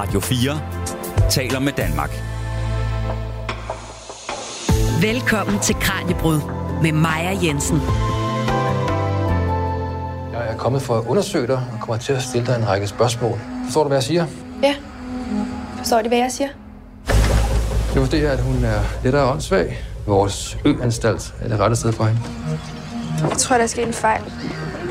Radio 4 taler med Danmark. Velkommen til Kranjebrud med Maja Jensen. Jeg er kommet for at undersøge dig og kommer til at stille dig en række spørgsmål. Forstår du, hvad jeg siger? Ja. Forstår de, hvad jeg siger? Det vurderer, at hun er lettere åndssvag. Vores øanstalt er det rette sted for hende. Jeg tror, der er sket en fejl.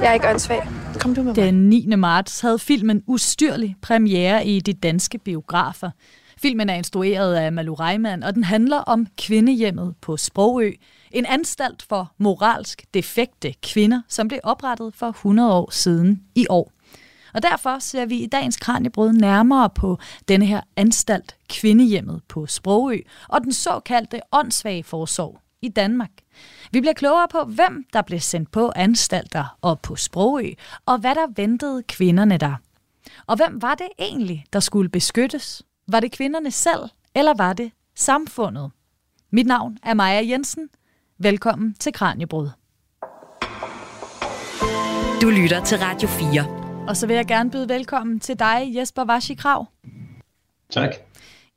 Jeg er ikke åndssvag. Kom du med mig. Den 9. marts havde filmen Ustyrlig premiere i de danske biografer. Filmen er instrueret af Malu Reimann, og den handler om kvindehjemmet på Sprogø. En anstalt for moralsk defekte kvinder, som blev oprettet for 100 år siden i år. Og derfor ser vi i dagens Kranjebrød nærmere på denne her anstalt Kvindehjemmet på Sprogø og den såkaldte åndssvage forsorg i Danmark. Vi bliver klogere på, hvem der blev sendt på anstalter og på Sprogø, og hvad der ventede kvinderne der. Og hvem var det egentlig, der skulle beskyttes? Var det kvinderne selv, eller var det samfundet? Mit navn er Maja Jensen. Velkommen til Kranjebrud. Du lytter til Radio 4. Og så vil jeg gerne byde velkommen til dig, Jesper Vashi Krav. Tak.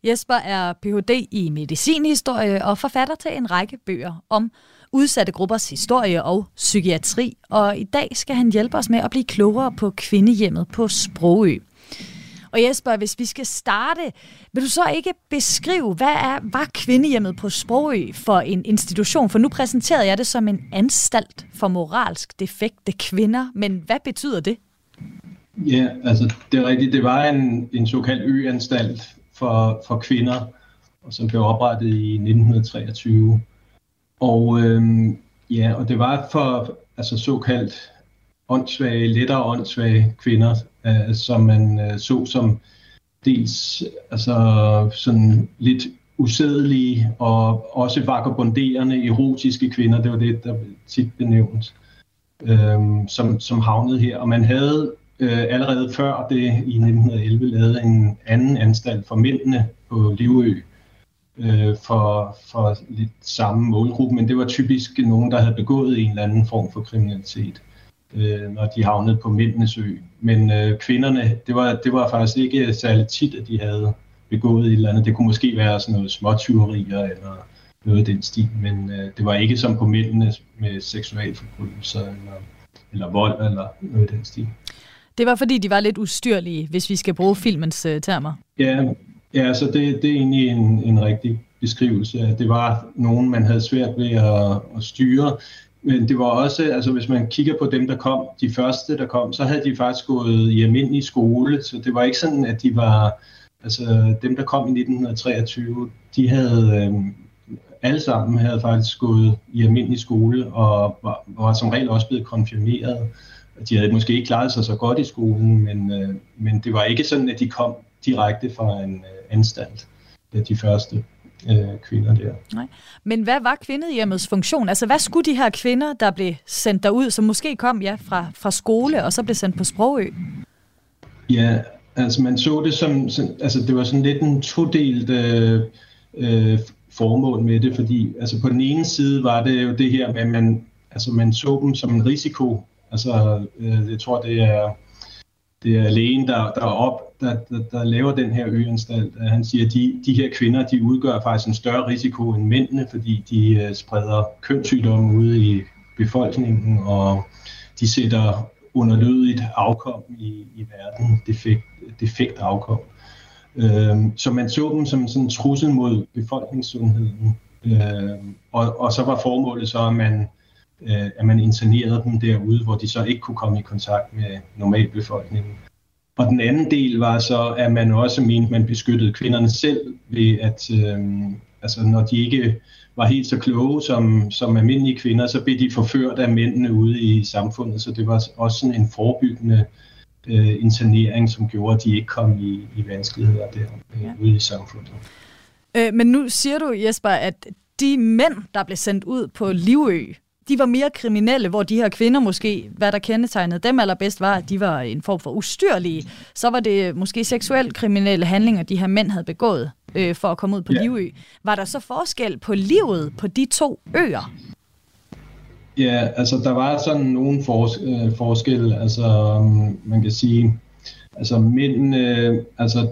Jesper er Ph.D. i medicinhistorie og forfatter til en række bøger om udsatte gruppers historie og psykiatri, og i dag skal han hjælpe os med at blive klogere på kvindehjemmet på Sprogø. Og Jesper, hvis vi skal starte, vil du så ikke beskrive, hvad er, var kvindehjemmet på Sprogø for en institution? For nu præsenterede jeg det som en anstalt for moralsk defekte kvinder, men hvad betyder det? Ja, altså det er rigtigt. Det var en, en såkaldt øanstalt for, for kvinder, som blev oprettet i 1923. Og øhm, ja, og det var for altså såkaldt åndssvage, lettere åndssvage kvinder, øh, som man øh, så som dels altså sådan lidt usædelige og også vagabonderende erotiske kvinder, det var det, der tit blev nævnt, øh, som, som havnede her. Og man havde øh, allerede før det i 1911 lavet en anden anstalt for mændene på Livø, øh, for, for lidt samme målgruppe, men det var typisk nogen, der havde begået en eller anden form for kriminalitet øh, når de havnede på Mændenes Ø. Men øh, kvinderne, det var, det var faktisk ikke særlig tit, at de havde begået et eller andet. Det kunne måske være sådan noget småtyverier eller noget af den stil, men øh, det var ikke som på mændene med seksualforbrydelser eller, eller vold eller noget af den stil. Det var fordi, de var lidt ustyrlige, hvis vi skal bruge filmens øh, termer. Ja, ja så det, det er egentlig en, en rigtig beskrivelse. Det var nogen, man havde svært ved at, at styre. Men det var også, altså hvis man kigger på dem, der kom, de første, der kom, så havde de faktisk gået i almindelig skole, så det var ikke sådan, at de var, altså dem, der kom i 1923, de havde, øh, alle sammen havde faktisk gået i almindelig skole, og var, var som regel også blevet konfirmeret. De havde måske ikke klaret sig så godt i skolen, men, øh, men det var ikke sådan, at de kom direkte fra en øh, anstalt, de første øh, kvinder der. Nej. Men hvad var kvindehjemmets funktion? Altså, hvad skulle de her kvinder, der blev sendt derud, som måske kom ja, fra, fra skole, og så blev sendt på Sprogø? Ja, altså man så det som, altså det var sådan lidt en todelt øh, øh, formål med det, fordi altså på den ene side var det jo det her med, at man, altså man så dem som en risiko. Altså, øh, jeg tror, det er det er lægen, der, der, op, der, der, der laver den her øanstalt. Han siger, at de, de her kvinder de udgør faktisk en større risiko end mændene, fordi de uh, spreder kønssygdomme ude i befolkningen, og de sætter underlødigt afkom i, i verden, defekt, defekt afkom. Uh, så man så dem som sådan en trussel mod befolkningssundheden. Uh, og, og så var formålet så, at man øh, at man internerede dem derude, hvor de så ikke kunne komme i kontakt med normalbefolkningen. Og den anden del var så, at man også mente, man beskyttede kvinderne selv ved, at øh, altså, når de ikke var helt så kloge som, som almindelige kvinder, så blev de forført af mændene ude i samfundet. Så det var også sådan en forebyggende øh, internering, som gjorde, at de ikke kom i, i vanskeligheder der øh, ja. ude i samfundet. Øh, men nu siger du, Jesper, at de mænd, der blev sendt ud på Livø, de var mere kriminelle, hvor de her kvinder måske, hvad der kendetegnede dem allerbedst, var, at de var en form for ustyrlige. Så var det måske seksuelt kriminelle handlinger, de her mænd havde begået øh, for at komme ud på yeah. Livø. Var der så forskel på livet på de to øer? Ja, altså der var sådan nogle fors- øh, forskel. Altså man kan sige, altså mændene, altså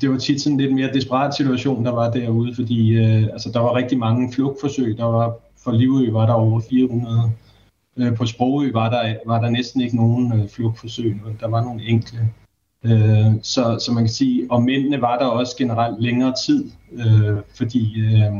det var tit sådan lidt mere desperat situation, der var derude, fordi øh, altså, der var rigtig mange flugtforsøg. Der var, for Livø var der over 400. Øh, på Sprogø var der, var der næsten ikke nogen øh, flugtforsøg. Der var nogle enkle. Øh, så, så man kan sige, og mændene var der også generelt længere tid, øh, fordi øh,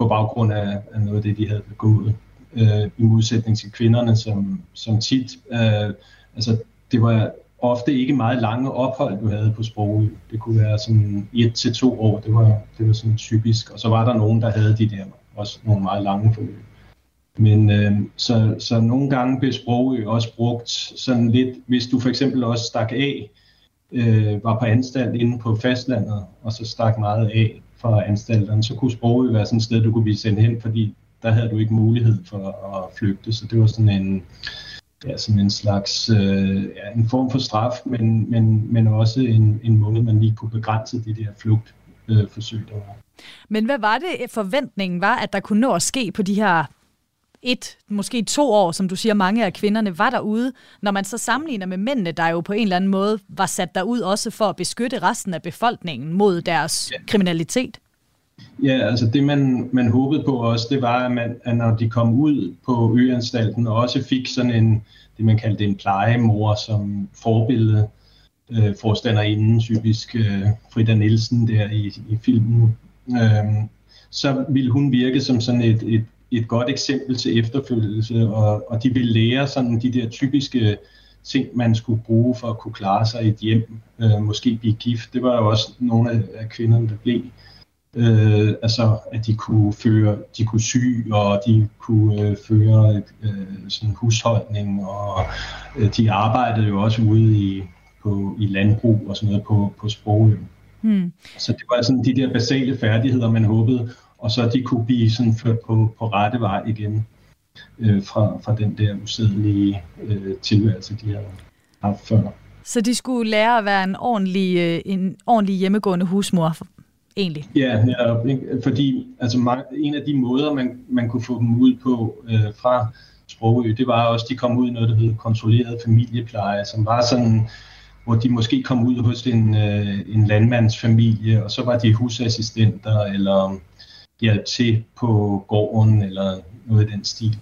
på baggrund af, af noget af det, de havde begået, øh, i modsætning til kvinderne, som, som tit, øh, altså det var ofte ikke meget lange ophold, du havde på Sprogø. Det kunne være sådan et til to år, det var, det var sådan typisk. Og så var der nogen, der havde de der også nogle meget lange forløb. Men øh, så, så nogle gange blev Sprogø også brugt sådan lidt, hvis du for eksempel også stak af, øh, var på anstalt inde på fastlandet, og så stak meget af fra anstalterne, så kunne Sprogø være sådan et sted, du kunne blive sendt hen, fordi der havde du ikke mulighed for at flygte. Så det var sådan en, ja, sådan en slags øh, ja, en form for straf, men, men, men også en, en måde, man lige kunne begrænse det der flugtforsøg, øh, der var. Men hvad var det, forventningen var, at der kunne nå at ske på de her et, måske to år, som du siger, mange af kvinderne var derude, når man så sammenligner med mændene, der jo på en eller anden måde var sat derud også for at beskytte resten af befolkningen mod deres ja. kriminalitet? Ja, altså det man, man håbede på også, det var, at, man, at når de kom ud på øanstalten og også fik sådan en, det man kaldte en plejemor som forbillede, øh, forstanderinden, typisk øh, Frida Nielsen der i, i filmen, øhm, så ville hun virke som sådan et, et, et godt eksempel til efterfølgelse, og, og de ville lære sådan de der typiske ting, man skulle bruge for at kunne klare sig i et hjem, øh, måske blive gift. Det var jo også nogle af, af kvinderne, der blev. Øh, altså, at de kunne føre, de kunne sy, og de kunne øh, føre øh, sådan husholdning, og øh, de arbejdede jo også ude i, på, i landbrug og sådan noget på, på Sprogøen. Hmm. Så det var sådan de der basale færdigheder, man håbede, og så de kunne blive sådan ført på, på rette vej igen øh, fra, fra den der usædelige øh, tilværelse, de havde haft før. Så de skulle lære at være en ordentlig, øh, en ordentlig hjemmegående husmor, egentlig? Ja, ja fordi altså, en af de måder, man, man kunne få dem ud på øh, fra Sprogø, det var også, at de kom ud i noget, der hed kontrolleret familiepleje, som var sådan hvor de måske kom ud hos en, øh, en landmandsfamilie, og så var de husassistenter, eller hjalp til på gården, eller noget i den stil.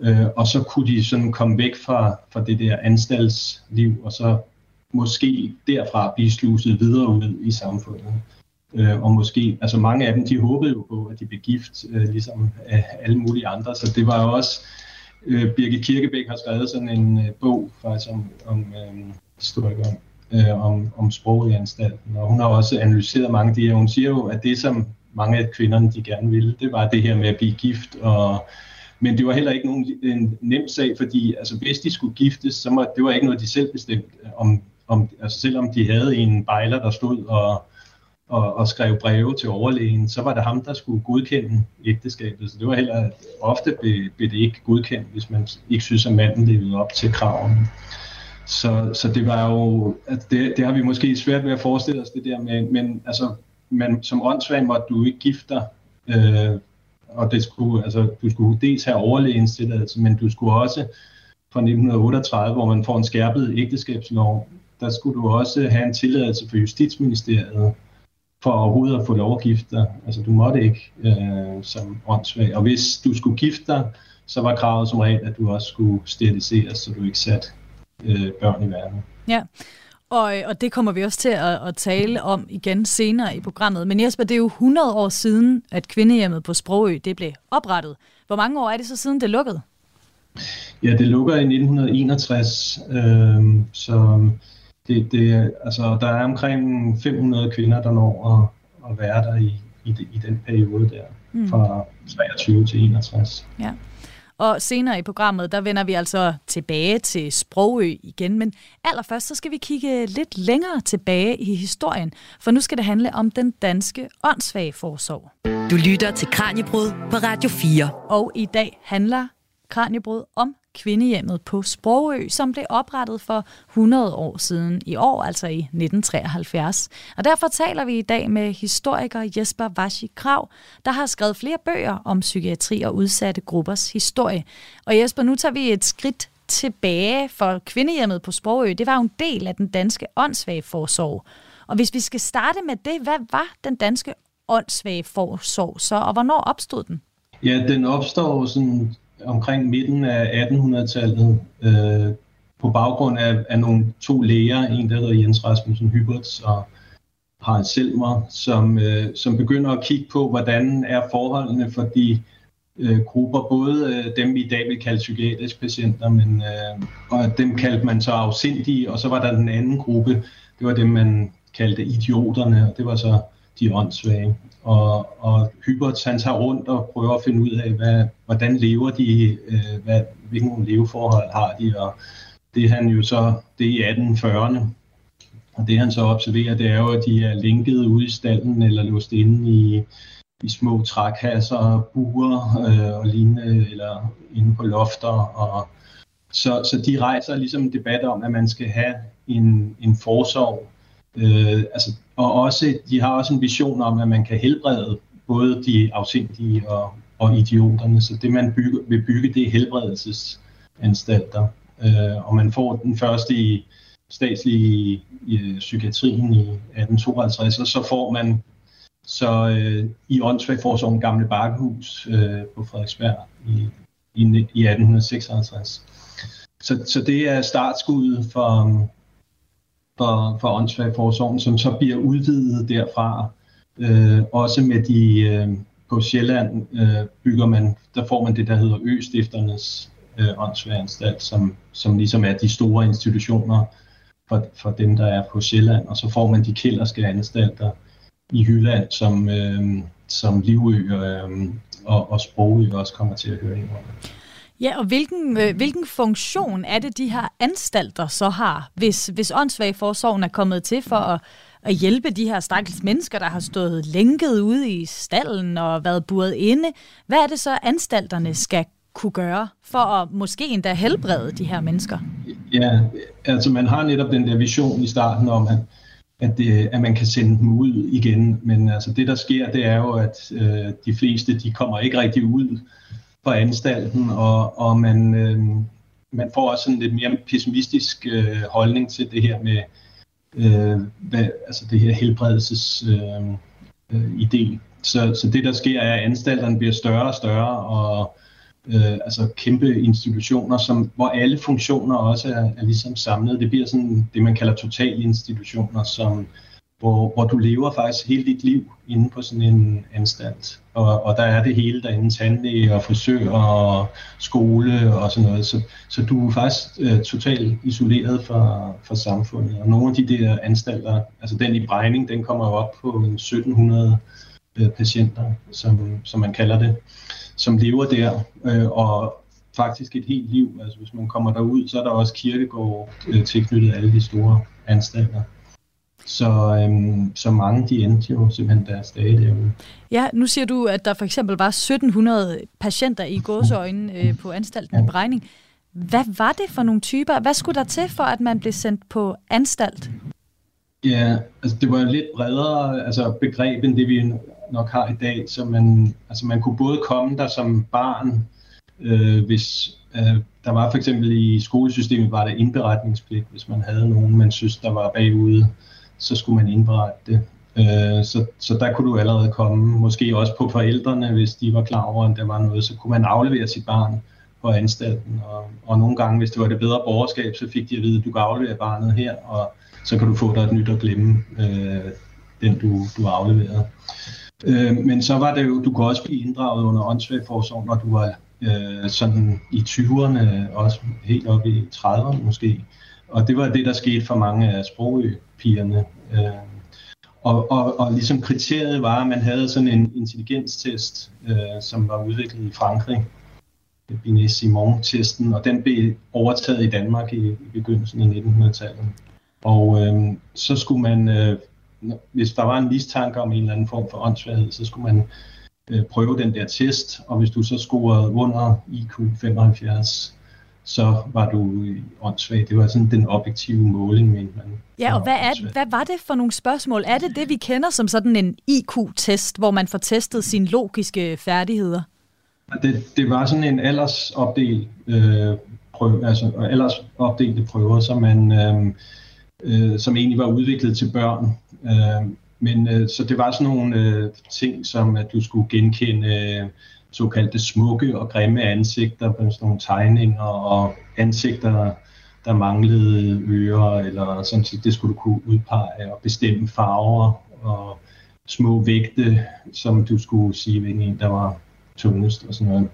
Øh, og så kunne de sådan komme væk fra, fra det der anstaltsliv, og så måske derfra blive sluset videre ud i samfundet. Øh, og måske, altså mange af dem, de håbede jo på, at de blev gift, øh, ligesom alle mulige andre, så det var jo også, øh, Birgit Kirkebæk har skrevet sådan en øh, bog faktisk om, om øh, historiker øh, om, om sprog i anstalten, og hun har også analyseret mange af de her. Hun siger jo, at det, som mange af kvinderne de gerne ville, det var det her med at blive gift, og, men det var heller ikke nogen en nem sag, fordi altså, hvis de skulle giftes, så var, det var ikke noget, de selv bestemte, om, om, altså, selvom de havde en bejler, der stod og, og, og skrev breve til overlægen, så var det ham, der skulle godkende ægteskabet. Så det var heller ofte blev, blev det ikke godkendt, hvis man ikke synes, at manden levede op til kravene. Så, så det var jo, at det, det har vi måske svært ved at forestille os det der med, men altså, man, som åndssvag måtte du ikke gifte dig, øh, og det skulle, altså, du skulle dels have overlægens tilladelse, men du skulle også fra 1938, hvor man får en skærpet ægteskabslov, der skulle du også have en tilladelse fra Justitsministeriet for overhovedet at få lov at gifte dig. Altså du måtte ikke øh, som åndssvag. Og hvis du skulle gifte dig, så var kravet som regel, at du også skulle steriliseres, så du ikke satte øh, børn i verden. Ja, og, og det kommer vi også til at, at tale om igen senere i programmet. Men Jesper, det er jo 100 år siden, at kvindehjemmet på Sprogø det blev oprettet. Hvor mange år er det så siden, det lukkede? Ja, det lukker i 1961, øh, så det, det, altså, der er omkring 500 kvinder, der når at, at være der i, i, i den periode der, mm. fra 23 til 61. Ja. Og senere i programmet, der vender vi altså tilbage til Sprogø igen, men allerførst så skal vi kigge lidt længere tilbage i historien, for nu skal det handle om den danske åndssvageforsorg. Du lytter til Kranjebrud på Radio 4. Og i dag handler Kranjebrud om kvindehjemmet på Sprogø, som blev oprettet for 100 år siden i år, altså i 1973. Og derfor taler vi i dag med historiker Jesper Vashi Krav, der har skrevet flere bøger om psykiatri og udsatte gruppers historie. Og Jesper, nu tager vi et skridt tilbage for kvindehjemmet på Sprogø. Det var jo en del af den danske åndssvageforsorg. Og hvis vi skal starte med det, hvad var den danske åndssvageforsorg så, og hvornår opstod den? Ja, den opstår sådan omkring midten af 1800-tallet øh, på baggrund af, af nogle to læger, en der hedder Jens Rasmussen Hyberts og Harald Selmer, som, øh, som begynder at kigge på, hvordan er forholdene for de øh, grupper, både øh, dem vi i dag vil kalde psykiatriske patienter, men øh, og dem kaldte man så afsindige, og så var der den anden gruppe, det var dem man kaldte idioterne, og det var så de åndssvage. Og, og Hyberts han tager rundt og prøver at finde ud af, hvad, hvordan lever de, øh, hvad, hvilke leveforhold har de, og det han jo så, det er i 1840'erne, og det han så observerer, det er jo, at de er linket ude i stallen eller låst inde i, i små trækasser, buer øh, og lignende, eller inde på lofter. Og så, så de rejser ligesom en debat om, at man skal have en, en forsorg. Øh, altså, og også, de har også en vision om, at man kan helbrede både de afsindige og, og idioterne. Så det, man bygge, vil bygge, det er helbredelsesanstalter. Øh, og man får den første i statslige i, psykiatrien i 1852, og så får man så øh, i åndssvagforsorgen Gamle Bakkehus øh, på Frederiksberg i, i, i 1856. Så, så det er startskuddet for, for, for åndssvagforsorgen, som så bliver udvidet derfra. Øh, også med de, øh, på Sjælland øh, bygger man, der får man det, der hedder Østifternes øh, åndssvaganstalt, som, som ligesom er de store institutioner for, for dem, der er på Sjælland. Og så får man de kælderske anstalter i Jylland, som, øh, som Livø øh, og, og Sprogø også kommer til at høre ind under. Ja, og hvilken, øh, hvilken funktion er det, de her anstalter så har, hvis, hvis åndssvagforsorgen er kommet til for at, at hjælpe de her stakkels mennesker, der har stået lænket ude i stallen og været buret inde? Hvad er det så, anstalterne skal kunne gøre for at måske endda helbrede de her mennesker? Ja, altså man har netop den der vision i starten om, at, at, det, at man kan sende dem ud igen, men altså det der sker, det er jo, at øh, de fleste, de kommer ikke rigtig ud for anstalten, og, og man, øh, man får også en lidt mere pessimistisk øh, holdning til det her med, øh, hvad, altså det her helbredelses øh, øh, idé. Så, så det der sker er, at anstalterne bliver større og større, og øh, altså kæmpe institutioner, som, hvor alle funktioner også er, er ligesom samlet. Det bliver sådan det, man kalder totalinstitutioner, som, hvor, hvor du lever faktisk hele dit liv inde på sådan en anstalt. Og, og der er det hele derinde, tandlæge og frisør og skole og sådan noget. Så, så du er faktisk øh, totalt isoleret fra, fra samfundet. Og nogle af de der anstalter, altså den i Brejning, den kommer jo op på 1700 øh, patienter, som, som man kalder det som lever der, øh, og faktisk et helt liv. Altså hvis man kommer derud, så er der også kirkegård øh, tilknyttet alle de store anstalter. Så, øhm, så mange de endte jo simpelthen deres dage derude. Ja, nu siger du, at der for eksempel var 1700 patienter i gåseøjne øh, på anstalten ja. i Brejning. Hvad var det for nogle typer? Hvad skulle der til for, at man blev sendt på anstalt? Ja, altså det var lidt bredere altså begreb end det, vi nok har i dag. Så man, altså man kunne både komme der som barn, øh, hvis øh, der var for eksempel i skolesystemet var der indberetningspligt, hvis man havde nogen, man synes, der var bagude, så skulle man indberette det. Øh, så, så der kunne du allerede komme, måske også på forældrene, hvis de var klar over, at der var noget, så kunne man aflevere sit barn på anstalten. Og, og nogle gange, hvis det var det bedre borgerskab, så fik de at vide, at du kan aflevere barnet her, og så kan du få dig et nyt at glemme øh, den, du, du afleverede. Øh, men så var det jo, du kunne også blive inddraget under åndssvagforsorg, når du var øh, sådan i 20'erne, også helt op i 30'erne måske. Og det var det, der skete for mange af pigerne. Øh, og, og, og ligesom kriteriet var, at man havde sådan en intelligenstest, øh, som var udviklet i Frankrig, Binet Simon-testen, og den blev overtaget i Danmark i, i begyndelsen af 1900-tallet. Og øh, så skulle man øh, hvis der var en mistanke om en eller anden form for åndssvaghed, så skulle man øh, prøve den der test, og hvis du så scorede under IQ 75, så var du åndssvag. Det var sådan den objektive måling, mente man. Ja, og hvad, er, hvad var det for nogle spørgsmål? Er det det, vi kender som sådan en IQ-test, hvor man får testet sine logiske færdigheder? Det, det var sådan en aldersopdel øh, prøve, altså aldersopdelte prøver, så man øh, øh, som egentlig var udviklet til børn. Øh, men øh, så det var sådan nogle øh, ting, som at du skulle genkende øh, såkaldte smukke og grimme ansigter på sådan nogle tegninger og ansigter, der manglede ører, eller sådan set, det skulle du kunne udpege og bestemme farver og små vægte, som du skulle sige, hvilken en, der var tungest og sådan noget.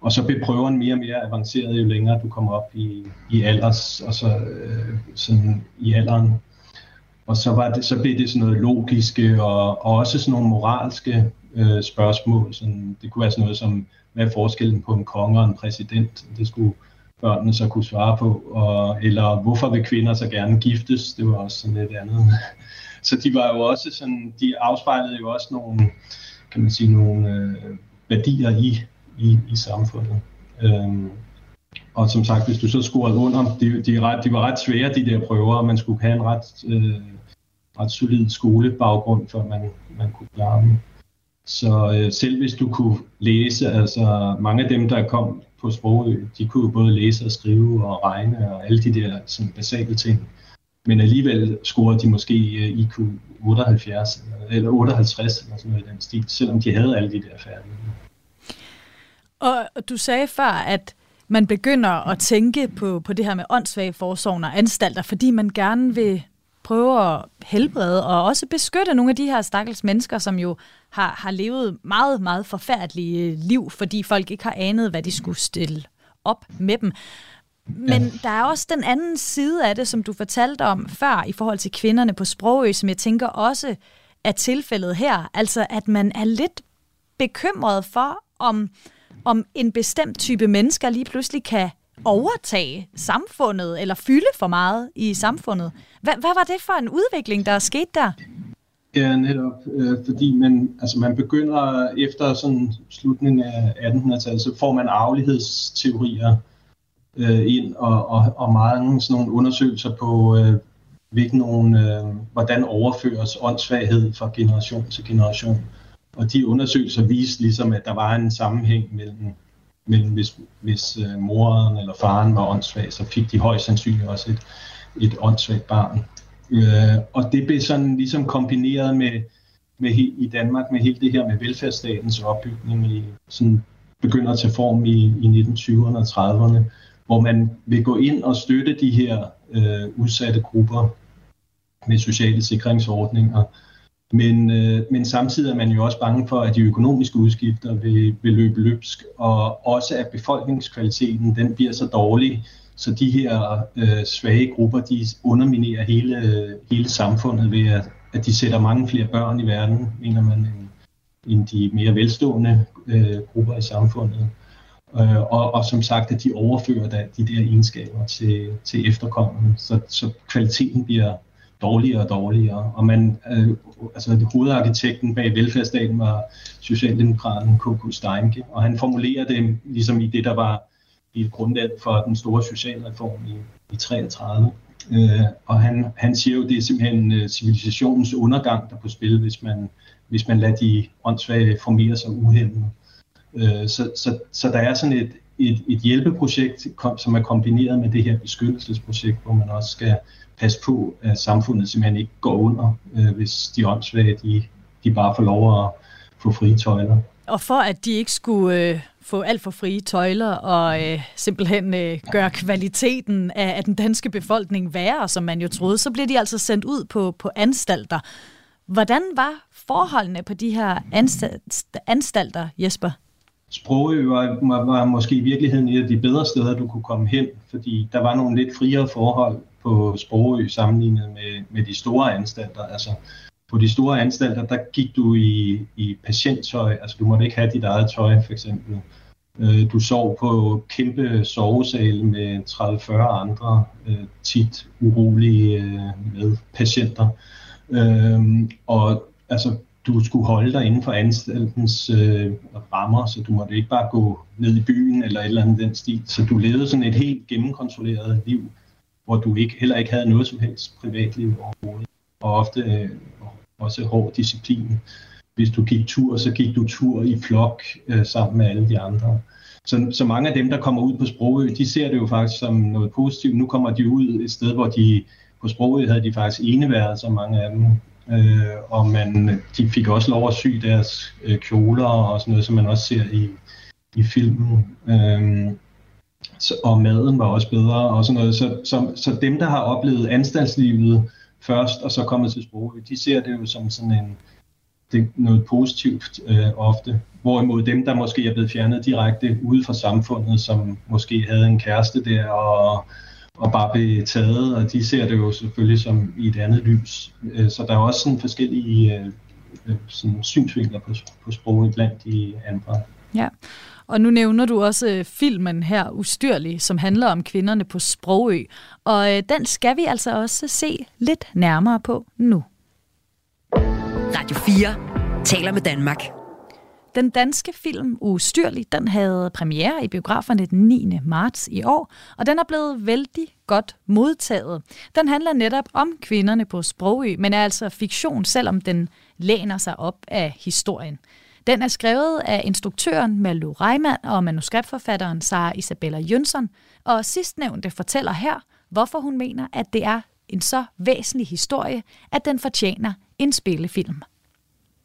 Og så blev prøveren mere og mere avanceret, jo længere du kommer op i, i alders, og så øh, sådan i alderen. Og så, var det, så blev det sådan noget logiske og, og også sådan nogle moralske øh, spørgsmål. Sådan, det kunne være sådan noget som, hvad er forskellen på en konge og en præsident? Det skulle børnene så kunne svare på. Og, eller hvorfor vil kvinder så gerne giftes? Det var også sådan lidt andet. Så de var jo også sådan, de afspejlede jo også nogle, kan man sige, nogle øh, værdier i, i, i samfundet. Øhm, og som sagt, hvis du så scorede under, de, de, ret, de var ret svære, de der prøver, og man skulle have en ret, øh, ret solid skolebaggrund, for man, man kunne klare dem. Så øh, selv hvis du kunne læse, altså mange af dem, der kom på Sprogø, de kunne jo både læse og skrive og regne og alle de der sådan basale ting. Men alligevel scorede de måske øh, IQ 78 eller 58 eller sådan noget i den stil, selvom de havde alle de der færdigheder. Og du sagde før, at man begynder at tænke på, på det her med åndssvage forsorgen og anstalter, fordi man gerne vil prøve at helbrede og også beskytte nogle af de her stakkels mennesker, som jo har, har levet meget, meget forfærdelige liv, fordi folk ikke har anet, hvad de skulle stille op med dem. Men ja. der er også den anden side af det, som du fortalte om før, i forhold til kvinderne på Sprogø, som jeg tænker også er tilfældet her. Altså, at man er lidt bekymret for, om, om en bestemt type mennesker lige pludselig kan overtage samfundet, eller fylde for meget i samfundet. Hvad, hvad var det for en udvikling, der er sket der? Ja, netop, øh, fordi man, altså man begynder efter sådan slutningen af 1800-tallet, så får man arvelighedsteorier øh, ind, og, og, og mange sådan nogle undersøgelser på, øh, hvilken nogle, øh, hvordan overføres åndssvaghed fra generation til generation. Og de undersøgelser viste ligesom, at der var en sammenhæng mellem, men hvis, hvis øh, moren eller faren var åndssvag, så fik de højst sandsynligt også et, et åndssvagt barn. Øh, og det blev sådan ligesom kombineret med, med i Danmark med hele det her med velfærdsstatens opbygning i, sådan begynder at tage form i, i 1920'erne og 30'erne, hvor man vil gå ind og støtte de her øh, udsatte grupper med sociale sikringsordninger. Men, øh, men samtidig er man jo også bange for, at de økonomiske udgifter vil, vil løbe løbsk, og også at befolkningskvaliteten den bliver så dårlig, så de her øh, svage grupper, de underminerer hele, hele samfundet ved, at, at de sætter mange flere børn i verden, mener man, end, end de mere velstående øh, grupper i samfundet. Øh, og, og som sagt, at de overfører da, de der egenskaber til, til efterkommende, så, så kvaliteten bliver dårligere og dårligere. Og man, øh, altså hovedarkitekten bag velfærdsstaten var Socialdemokraten K.K. Steinke, og han formulerer det ligesom i det, der var i et grundlag for den store socialreform i, i 33. Øh, og han, han siger jo, det er simpelthen øh, civilisationens undergang, der er på spil, hvis man, hvis man lader de åndssvage formere sig uhemmet. Øh, så, så, så der er sådan et, et, et hjælpeprojekt, som er kombineret med det her beskyttelsesprojekt, hvor man også skal passe på, at samfundet simpelthen ikke går under, øh, hvis de åndssvage, de, de bare får lov at få frie tøjler. Og for at de ikke skulle øh, få alt for frie tøjler og øh, simpelthen øh, gøre kvaliteten af, af den danske befolkning værre, som man jo troede, så blev de altså sendt ud på, på anstalter. Hvordan var forholdene på de her anstalter, Jesper? Sprogø var, var, var måske i virkeligheden et af de bedre steder, du kunne komme hen, fordi der var nogle lidt friere forhold på Sprogø sammenlignet med, med de store anstalter. Altså, på de store anstalter, der gik du i, i patienttøj, altså du måtte ikke have dit eget tøj for eksempel. Øh, du sov på kæmpe sovesale med 30-40 andre, øh, tit urolige øh, med patienter. Og altså, du skulle holde dig inden for anstaltens øh, rammer, så du måtte ikke bare gå ned i byen eller et eller andet den stil. Så du levede sådan et helt gennemkontrolleret liv, hvor du ikke heller ikke havde noget som helst privatliv overhovedet. Og ofte øh, også hård disciplin. Hvis du gik tur, så gik du tur i flok øh, sammen med alle de andre. Så, så mange af dem, der kommer ud på Sprogø, de ser det jo faktisk som noget positivt. Nu kommer de ud et sted, hvor de på Sprogø havde de faktisk eneværelser, mange af dem. Øh, og man, de fik også lov at sy deres øh, kjoler og sådan noget, som man også ser i, i filmen. Øh, så, og maden var også bedre og sådan noget. Så, så, så dem, der har oplevet anstaltslivet først, og så kommet til sprog, de ser det jo som sådan en, det, noget positivt øh, ofte. Hvorimod dem, der måske er blevet fjernet direkte ude fra samfundet, som måske havde en kæreste der og, og bare blev taget, og de ser det jo selvfølgelig som i et andet lys. Øh, så der er også sådan forskellige øh, øh, sådan synsvinkler på, på sproget blandt de andre. Ja, og nu nævner du også filmen her, Ustyrlig, som handler om kvinderne på Sprogø. Og den skal vi altså også se lidt nærmere på nu. Radio 4 taler med Danmark. Den danske film Ustyrlig, den havde premiere i biograferne den 9. marts i år, og den er blevet vældig godt modtaget. Den handler netop om kvinderne på Sprogø, men er altså fiktion, selvom den læner sig op af historien. Den er skrevet af instruktøren Malu Reimann og manuskriptforfatteren Sara Isabella Jønsson, og sidstnævnte fortæller her, hvorfor hun mener, at det er en så væsentlig historie, at den fortjener en spillefilm.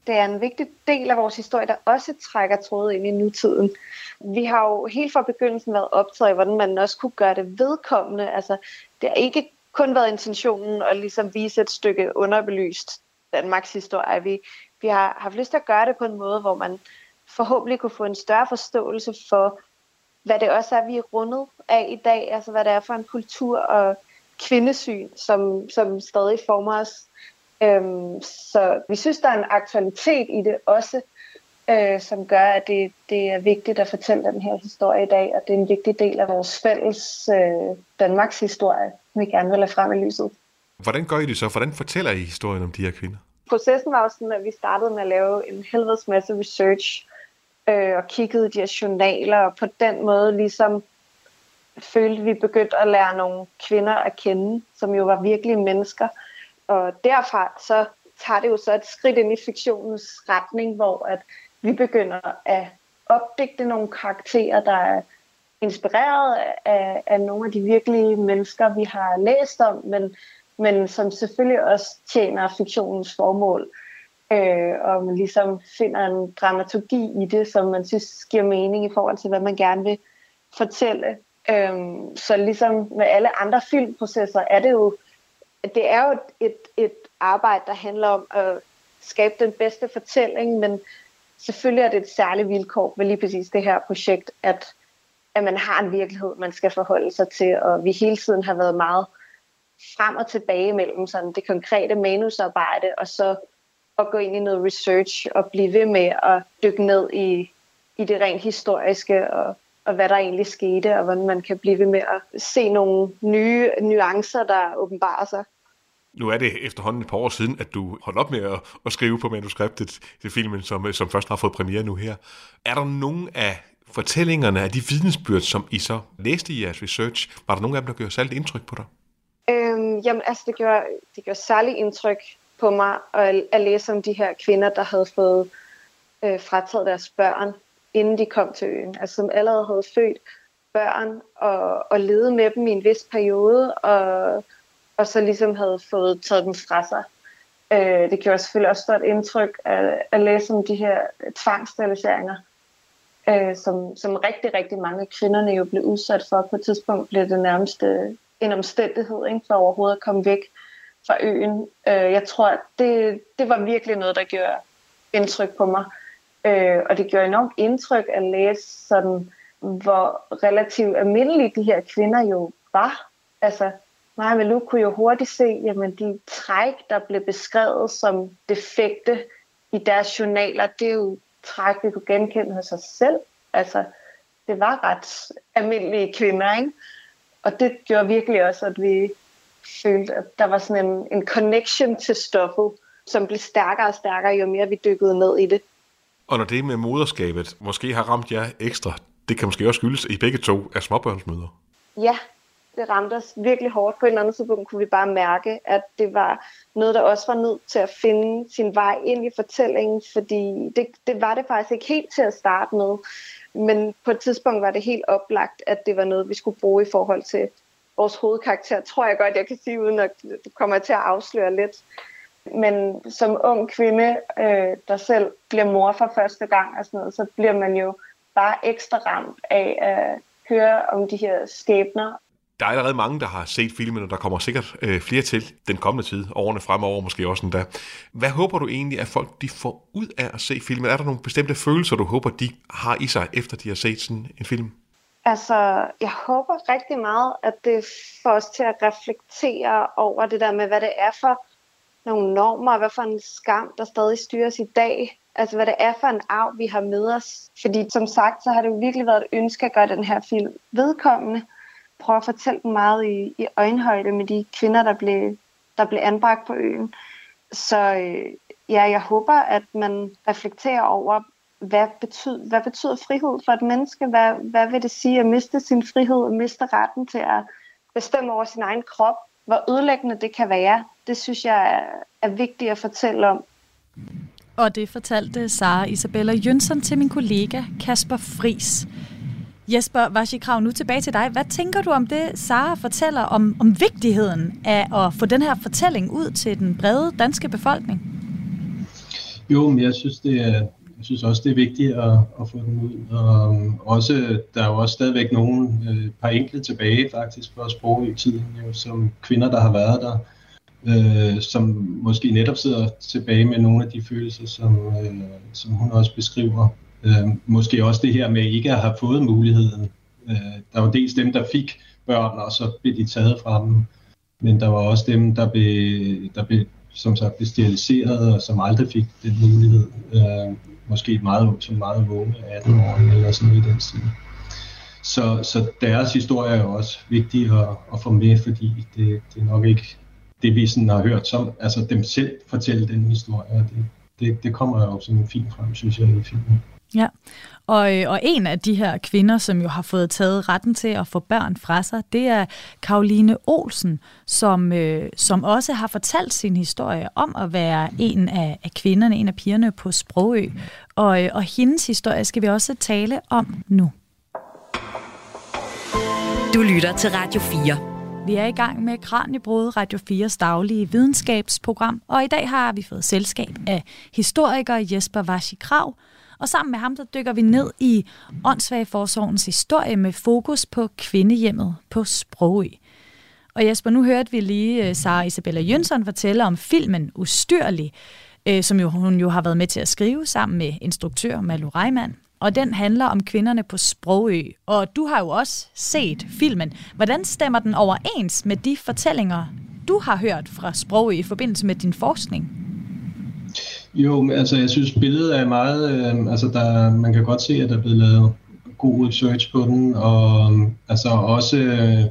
Det er en vigtig del af vores historie, der også trækker tråde ind i nutiden. Vi har jo helt fra begyndelsen været optaget af, hvordan man også kunne gøre det vedkommende. Altså, det har ikke kun været intentionen at ligesom vise et stykke underbelyst Danmarks historie. Vi, vi har haft lyst til at gøre det på en måde, hvor man forhåbentlig kunne få en større forståelse for, hvad det også er, vi er rundet af i dag. Altså, hvad det er for en kultur og kvindesyn, som, som stadig former os. Øhm, så vi synes, der er en aktualitet i det også, øh, som gør, at det, det er vigtigt at fortælle den her historie i dag, og det er en vigtig del af vores fælles øh, Danmarks historie, vi gerne vil have frem i lyset. Hvordan gør I det så? Hvordan fortæller I historien om de her kvinder? Processen var jo sådan, at vi startede med at lave en helvedes masse research, øh, og kiggede i de her journaler, og på den måde ligesom følte vi begyndte at lære nogle kvinder at kende, som jo var virkelige mennesker. Og derfra så tager det jo så et skridt ind i fiktionens retning, hvor at vi begynder at opdigte nogle karakterer, der er inspireret af, af nogle af de virkelige mennesker, vi har læst om, men, men som selvfølgelig også tjener fiktionens formål. Øh, og man ligesom finder en dramaturgi i det, som man synes giver mening i forhold til, hvad man gerne vil fortælle. Øh, så ligesom med alle andre filmprocesser er det jo det er jo et, et arbejde, der handler om at skabe den bedste fortælling, men selvfølgelig er det et særligt vilkår med lige præcis det her projekt, at, at man har en virkelighed, man skal forholde sig til, og vi hele tiden har været meget frem og tilbage mellem sådan det konkrete manusarbejde, og så at gå ind i noget research og blive ved med at dykke ned i, i det rent historiske og og hvad der egentlig skete, og hvordan man kan blive ved med at se nogle nye nuancer, der åbenbarer sig. Nu er det efterhånden et par år siden, at du holdt op med at, at skrive på manuskriptet til filmen, som, som først har fået premiere nu her. Er der nogen af fortællingerne, af de vidensbyrd, som I så læste i jeres research, var der nogen af dem, der gjorde særligt indtryk på dig? Øhm, jamen, altså, det gjorde, det gjorde særligt indtryk på mig at, at læse om de her kvinder, der havde fået øh, frataget deres børn inden de kom til øen. Altså som allerede havde født børn og, og levet med dem i en vis periode, og, og så ligesom havde fået taget dem fra sig. Øh, det gjorde selvfølgelig også stort indtryk at, at læse om de her tvangssteriliseringer, øh, som, som rigtig, rigtig mange af kvinderne jo blev udsat for. På et tidspunkt blev det nærmest øh, en omstændighed ikke, for overhovedet at komme væk fra øen. Øh, jeg tror, at det, det var virkelig noget, der gjorde indtryk på mig. Øh, og det gjorde enormt indtryk at læse sådan, hvor relativt almindelige de her kvinder jo var. Altså, mig og Malou kunne jo hurtigt se, jamen de træk, der blev beskrevet som defekte i deres journaler, det er jo træk, vi kunne genkende hos os selv. Altså, det var ret almindelige kvinder, ikke? Og det gjorde virkelig også, at vi følte, at der var sådan en, en connection til stoffet, som blev stærkere og stærkere, jo mere vi dykkede ned i det. Og når det med moderskabet måske har ramt jer ekstra, det kan måske også skyldes, at I begge to er småbørnsmøder. Ja, det ramte os virkelig hårdt. På et eller andet tidspunkt kunne vi bare mærke, at det var noget, der også var nødt til at finde sin vej ind i fortællingen, fordi det, det var det faktisk ikke helt til at starte med. Men på et tidspunkt var det helt oplagt, at det var noget, vi skulle bruge i forhold til vores hovedkarakter, tror jeg godt, jeg kan sige, uden at du kommer til at afsløre lidt. Men som ung kvinde, øh, der selv bliver mor for første gang og sådan noget, så bliver man jo bare ekstra ramt af at høre om de her skæbner. Der er allerede mange, der har set filmen, og der kommer sikkert øh, flere til den kommende tid, årene fremover måske også endda. Hvad håber du egentlig, at folk de får ud af at se filmen? Er der nogle bestemte følelser, du håber, de har i sig, efter de har set sådan en film? Altså, jeg håber rigtig meget, at det får os til at reflektere over det der med, hvad det er for nogle normer, hvad for en skam, der stadig styres i dag. Altså, hvad det er for en arv, vi har med os. Fordi som sagt, så har det jo virkelig været et ønske at gøre den her film vedkommende. Prøve at fortælle dem meget i, i øjenhøjde med de kvinder, der blev, der blev anbragt på øen. Så øh, ja, jeg håber, at man reflekterer over, hvad betyder, hvad betyder frihed for et menneske? Hvad, hvad vil det sige at miste sin frihed og miste retten til at bestemme over sin egen krop? Hvor ødelæggende det kan være, det synes jeg er, er vigtigt at fortælle om. Og det fortalte Sara Isabella Jønsson til min kollega Kasper Fris. Jesper Vashikrav, nu tilbage til dig. Hvad tænker du om det, Sara fortæller om, om vigtigheden af at få den her fortælling ud til den brede danske befolkning? Jo, men jeg synes, det er, jeg synes også, det er vigtigt at, at få den ud. Og øhm, også, der er jo også stadigvæk nogle, øh, par enkelte tilbage faktisk fra sprogø-tiden, jo, som kvinder, der har været der, øh, som måske netop sidder tilbage med nogle af de følelser, som, øh, som hun også beskriver. Øh, måske også det her med ikke at have fået muligheden. Øh, der var dels dem, der fik børn, og så blev de taget fra dem. Men der var også dem, der blev, der blev som sagt blev steriliseret, og som aldrig fik den mulighed. Øh, måske meget, som meget vågne 18 år eller sådan noget i den stil. Så, så deres historie er jo også vigtig at, at få med, fordi det, det er nok ikke det, vi sådan har hørt som, altså dem selv fortælle den historie, og det, det, det kommer jo som en fin frem, synes jeg, i filmen. Ja, og, øh, og en af de her kvinder, som jo har fået taget retten til at få børn fra sig, det er Karoline Olsen, som, øh, som også har fortalt sin historie om at være en af, af kvinderne, en af pigerne på Sprogø. Og, øh, og hendes historie skal vi også tale om nu. Du lytter til Radio 4. Vi er i gang med Kranjebrud, Radio 4's daglige videnskabsprogram, og i dag har vi fået selskab af historiker Jesper Vashi Krav, og sammen med ham der dykker vi ned i Åndssvageforsorgens historie med fokus på kvindehjemmet på Sprogø. Og Jesper, nu hørte vi lige øh, Sara Isabella Jønsson fortælle om filmen Ustyrlig, øh, som jo, hun jo har været med til at skrive sammen med instruktør Malu Reimann og den handler om kvinderne på Sprogø. Og du har jo også set filmen. Hvordan stemmer den overens med de fortællinger, du har hørt fra Sprogø i forbindelse med din forskning? Jo, altså jeg synes billedet er meget, øh, altså der, man kan godt se, at der er blevet lavet god research på den, og øh, altså også øh,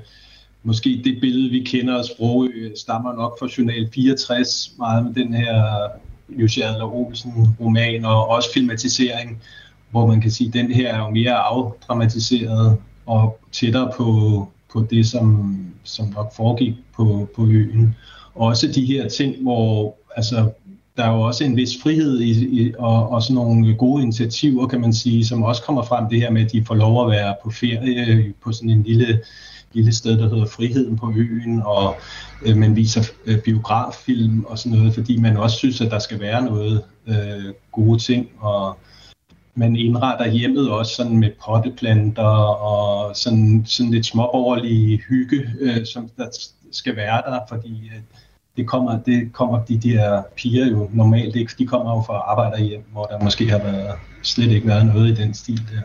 måske det billede, vi kender af Sprogø, stammer nok fra Journal 64, meget med den her Jussi Adler Olsen roman, og også filmatisering, hvor man kan sige, at den her er jo mere afdramatiseret og tættere på, på det, som, som nok foregik på, på øen. Også de her ting, hvor altså, der er jo også en vis frihed i, i, og, og sådan nogle gode initiativer, kan man sige, som også kommer frem. Det her med, at de får lov at være på ferie på sådan en lille, lille sted, der hedder Friheden på øen, og øh, man viser øh, biograffilm og sådan noget, fordi man også synes, at der skal være noget øh, gode ting, og man indretter hjemmet også sådan med potteplanter og sådan, sådan lidt småborgerlig hygge, øh, som der skal være der, fordi øh, det kommer, det kommer de der piger jo normalt ikke. De kommer jo fra arbejderhjem, hvor der måske har været, slet ikke været noget i den stil der.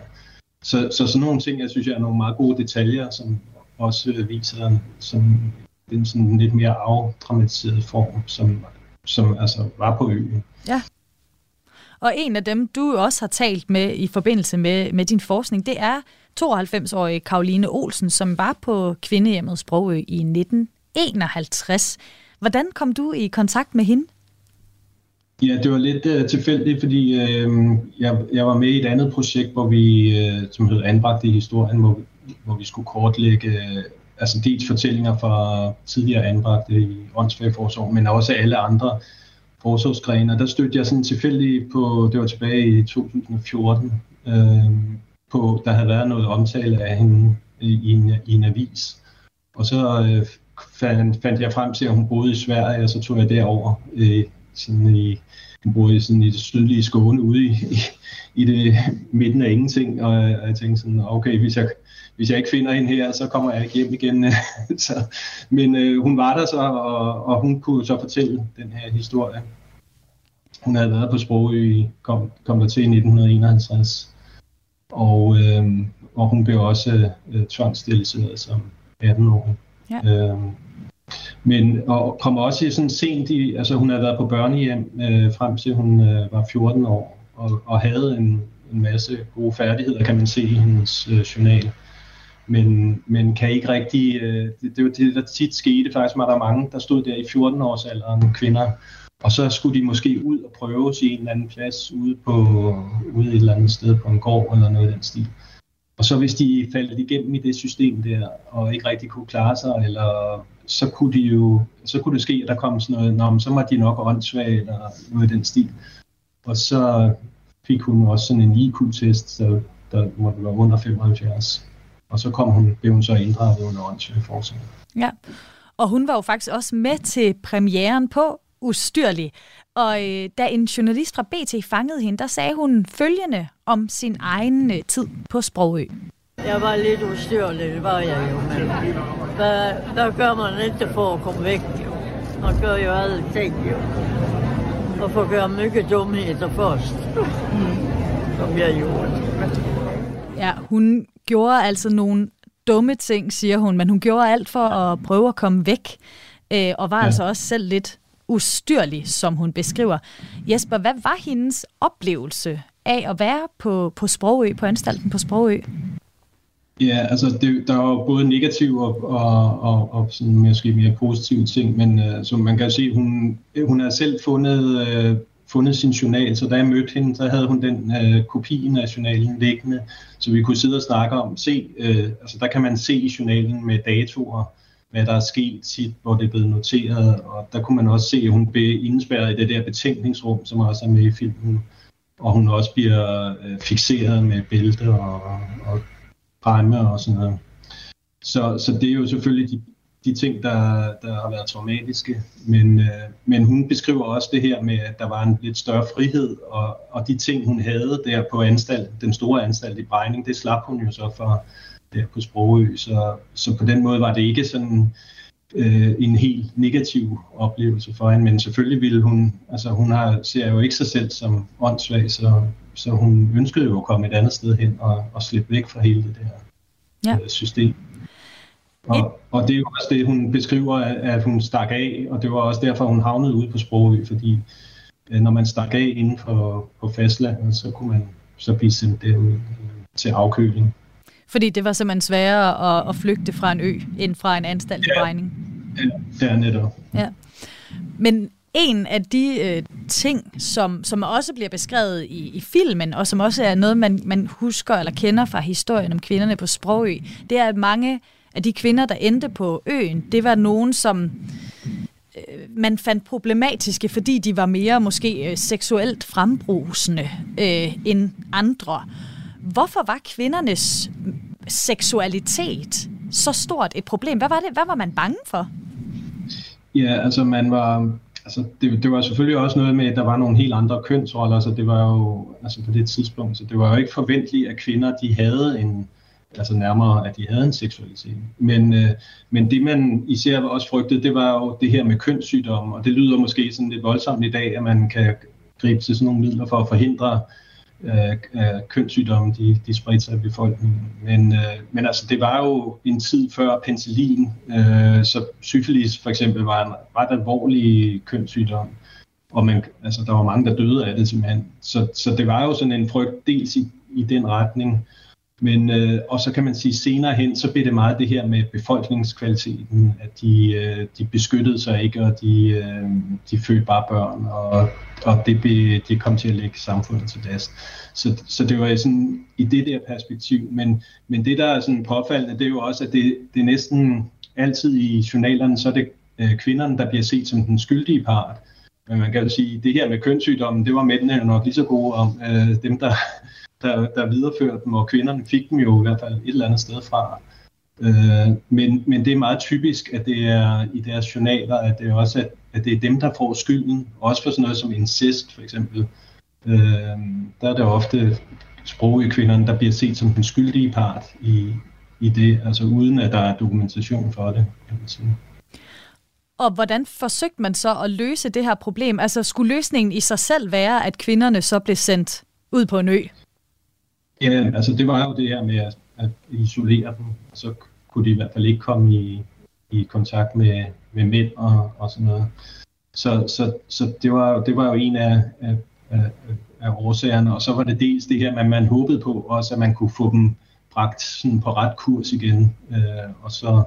Så, så sådan nogle ting, jeg synes, jeg er nogle meget gode detaljer, som også viser som den sådan lidt mere afdramatiseret form, som, som altså var på øen. Ja. Og en af dem, du også har talt med i forbindelse med, med din forskning, det er 92-årige Karoline Olsen, som var på kvindehjemmet Sprogø i 1951. Hvordan kom du i kontakt med hende? Ja, det var lidt uh, tilfældigt, fordi uh, jeg, jeg var med i et andet projekt, hvor vi, uh, som hed Anbragt i historien, hvor, hvor vi skulle kortlægge uh, altså dels fortællinger fra tidligere anbragte i åndsfagforsorg, men også alle andre forsorgsgrene, og der stødte jeg sådan tilfældigt på, det var tilbage i 2014, øh, på, der havde været noget omtale af hende i en, i en avis. Og så øh, fandt, fandt jeg frem til, at hun boede i Sverige, og så tog jeg derover øh, sådan i, hun boede i, sådan i det sydlige Skåne ude i, i, i det midten af ingenting, og, og jeg tænkte sådan, okay, hvis jeg, hvis jeg ikke finder hende her, så kommer jeg ikke hjem igen. så, men øh, hun var der så, og, og hun kunne så fortælle den her historie. Hun havde været på Sprogø, kom, kom der til i 1951, og, øh, og hun blev også øh, tvangsstillet som 18 år. Ja. Øh, men og kommer også sådan sent i, altså hun havde været på børnehjem øh, frem til hun øh, var 14 år, og, og havde en, en masse gode færdigheder, kan man se i hendes øh, journal. Men, men kan ikke rigtig, øh, det, det var det, der tit skete, faktisk var der mange, der stod der i 14-årsalderen, kvinder, og så skulle de måske ud og prøve i en eller anden plads ude, på, ude et eller andet sted på en gård eller noget i den stil. Og så hvis de faldt igennem i det system der, og ikke rigtig kunne klare sig, eller så kunne, de jo, så kunne det ske, at der kom sådan noget, Nå, så var de nok åndssvage, eller noget i den stil. Og så fik hun også sådan en IQ-test, der, der måtte være under 75. Og så kom hun, blev hun så inddraget under åndssvage forskning. Ja, og hun var jo faktisk også med til premieren på Ustyrlig. Og øh, da en journalist fra BT fangede hende, der sagde hun følgende om sin egen øh, tid på Sprogø. Jeg var lidt ustyrlig, det var jeg jo. Men hvad, hvad gør man ikke for at komme væk? Jo? Man gør jo alle ting jo. Og for at gøre mye dumheder først. Som jeg gjorde. Ja, hun gjorde altså nogle dumme ting, siger hun, men hun gjorde alt for at prøve at komme væk, øh, og var ja. altså også selv lidt ustyrlig, som hun beskriver. Jesper, hvad var hendes oplevelse af at være på, på Sprogø, på anstalten på Sprogø? Ja, altså det, der var både negative og, og, og, og sådan måske mere positive ting, men uh, som man kan se, hun, hun har selv fundet, uh, fundet sin journal, så da jeg mødte hende, så havde hun den øh, uh, kopien af journalen liggende, så vi kunne sidde og snakke om, se, uh, altså der kan man se i journalen med datoer, hvad der er sket tit, hvor det er blevet noteret, og der kunne man også se, at hun blev indspærret i det der betænkningsrum, som også er med i filmen, og hun også bliver uh, fixeret med bælte og, og fremme og sådan noget. Så, så det er jo selvfølgelig de, de ting, der, der har været traumatiske. Men, øh, men hun beskriver også det her med, at der var en lidt større frihed, og, og de ting, hun havde der på anstalt, den store anstalt i Brejning, det slap hun jo så for der på Sprogø. Så, så på den måde var det ikke sådan øh, en helt negativ oplevelse for hende, men selvfølgelig ville hun, altså hun har, ser jo ikke sig selv som åndssvag, så, så hun ønskede jo at komme et andet sted hen og, og slippe væk fra hele det der ja. øh, system. Og, og det er jo også det, hun beskriver, at hun stak af, og det var også derfor, hun havnede ude på Sprogø, fordi øh, når man stak af inden for på fastlandet, så kunne man så blive sendt derud til afkøling. Fordi det var simpelthen sværere at, at flygte fra en ø, end fra en anstalt ja. Brejning. Ja, det er netop. Ja. Men en af de øh, ting, som, som også bliver beskrevet i, i filmen, og som også er noget, man, man husker eller kender fra historien om kvinderne på Sprogø, det er, at mange af de kvinder, der endte på øen, det var nogen, som øh, man fandt problematiske, fordi de var mere måske øh, seksuelt frembrusende øh, end andre. Hvorfor var kvindernes seksualitet så stort et problem? Hvad var det? Hvad var man bange for? Ja, altså man var altså det, det var selvfølgelig også noget med, at der var nogle helt andre kønsroller, så det var jo altså på det tidspunkt, så det var jo ikke forventeligt, at kvinder de havde en, altså nærmere, at de havde en seksualitet. Men, øh, men det man især også frygtede, det var jo det her med kønssygdomme, og det lyder måske sådan lidt voldsomt i dag, at man kan gribe til sådan nogle midler for at forhindre Øh, øh, kønssygdomme, de, de spredte sig i befolkningen. Men, øh, men altså, det var jo en tid før penicillin, øh, så syfilis for eksempel var en ret alvorlig kønssygdom, og man, altså, der var mange, der døde af det simpelthen. Så, så det var jo sådan en frygt dels i, i den retning, men, øh, og så kan man sige, senere hen, så blev det meget det her med befolkningskvaliteten, at de, øh, de beskyttede sig ikke, og de, øh, de fødte bare børn, og, og det blev, de kom til at lægge samfundet til last. Så, så det var sådan i det der perspektiv. Men, men det, der er sådan påfaldende, det er jo også, at det, det er næsten altid i journalerne, så er det øh, kvinderne, der bliver set som den skyldige part. Men man kan jo sige, at det her med kønssygdommen, det var mændene jo nok lige så gode om. Øh, dem, der, der, der videreførte dem, og kvinderne fik dem jo i hvert fald et eller andet sted fra. Øh, men, men det er meget typisk, at det er i deres journaler, at det er også at, at det er dem, der får skylden. Også for sådan noget som incest, for eksempel. Øh, der er det ofte sprog i kvinderne, der bliver set som den skyldige part i, i det, altså uden at der er dokumentation for det, kan man sige. Og hvordan forsøgte man så at løse det her problem? Altså skulle løsningen i sig selv være, at kvinderne så blev sendt ud på en ø? Ja, altså det var jo det her med at, at isolere dem, så kunne de i hvert fald ikke komme i, i kontakt med, med mænd og, og sådan noget. Så, så, så det, var, det var jo en af, af, af, af årsagerne, og så var det dels det her, at man håbede på også, at man kunne få dem bragt sådan på ret kurs igen, øh, og så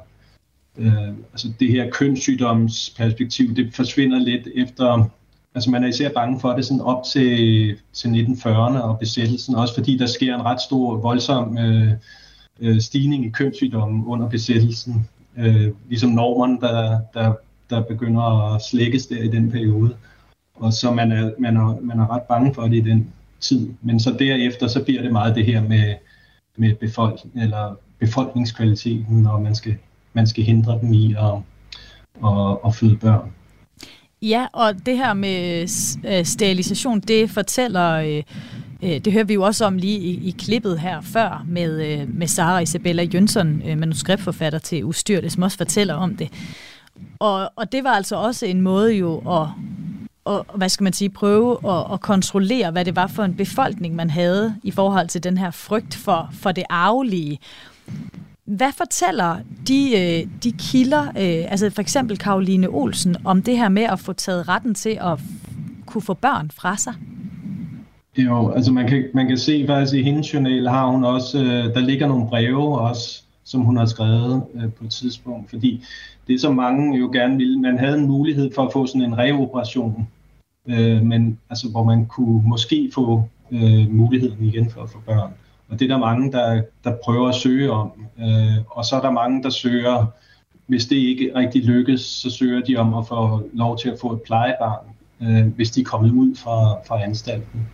øh, altså det her kønssygdomsperspektiv, det forsvinder lidt efter, altså man er især bange for det sådan op til, til 1940'erne og besættelsen, også fordi der sker en ret stor, voldsom øh, øh, stigning i kønssygdommen under besættelsen, øh, ligesom normerne, der, der, der begynder at slækkes der i den periode. Og så man er, man, er, man er ret bange for det i den tid. Men så derefter, så bliver det meget det her med, med befolkning, eller befolkningskvaliteten, og man skal man skal hindre dem i at, at, at føde børn. Ja, og det her med øh, sterilisation, det fortæller, øh, øh, det hører vi jo også om lige i, i klippet her før med, øh, med Sara Isabella Jønsson, øh, manuskriptforfatter til Ustyrte, som også fortæller om det. Og, og det var altså også en måde jo at, og, hvad skal man sige, prøve at, at kontrollere, hvad det var for en befolkning, man havde i forhold til den her frygt for, for det arvelige. Hvad fortæller de, øh, de kilder, øh, altså for eksempel Karoline Olsen, om det her med at få taget retten til at kunne få børn fra sig? Jo, altså man kan, man kan se faktisk i hendes journal har hun også, øh, der ligger nogle breve også, som hun har skrevet øh, på et tidspunkt, fordi det som mange jo gerne ville, man havde en mulighed for at få sådan en reoperation, øh, men altså hvor man kunne måske få øh, muligheden igen for at få børn. Og det er der mange, der, der prøver at søge om. Øh, og så er der mange, der søger, hvis det ikke rigtig lykkes, så søger de om at få lov til at få et plejebarn, øh, hvis de er kommet ud fra, fra anstalten.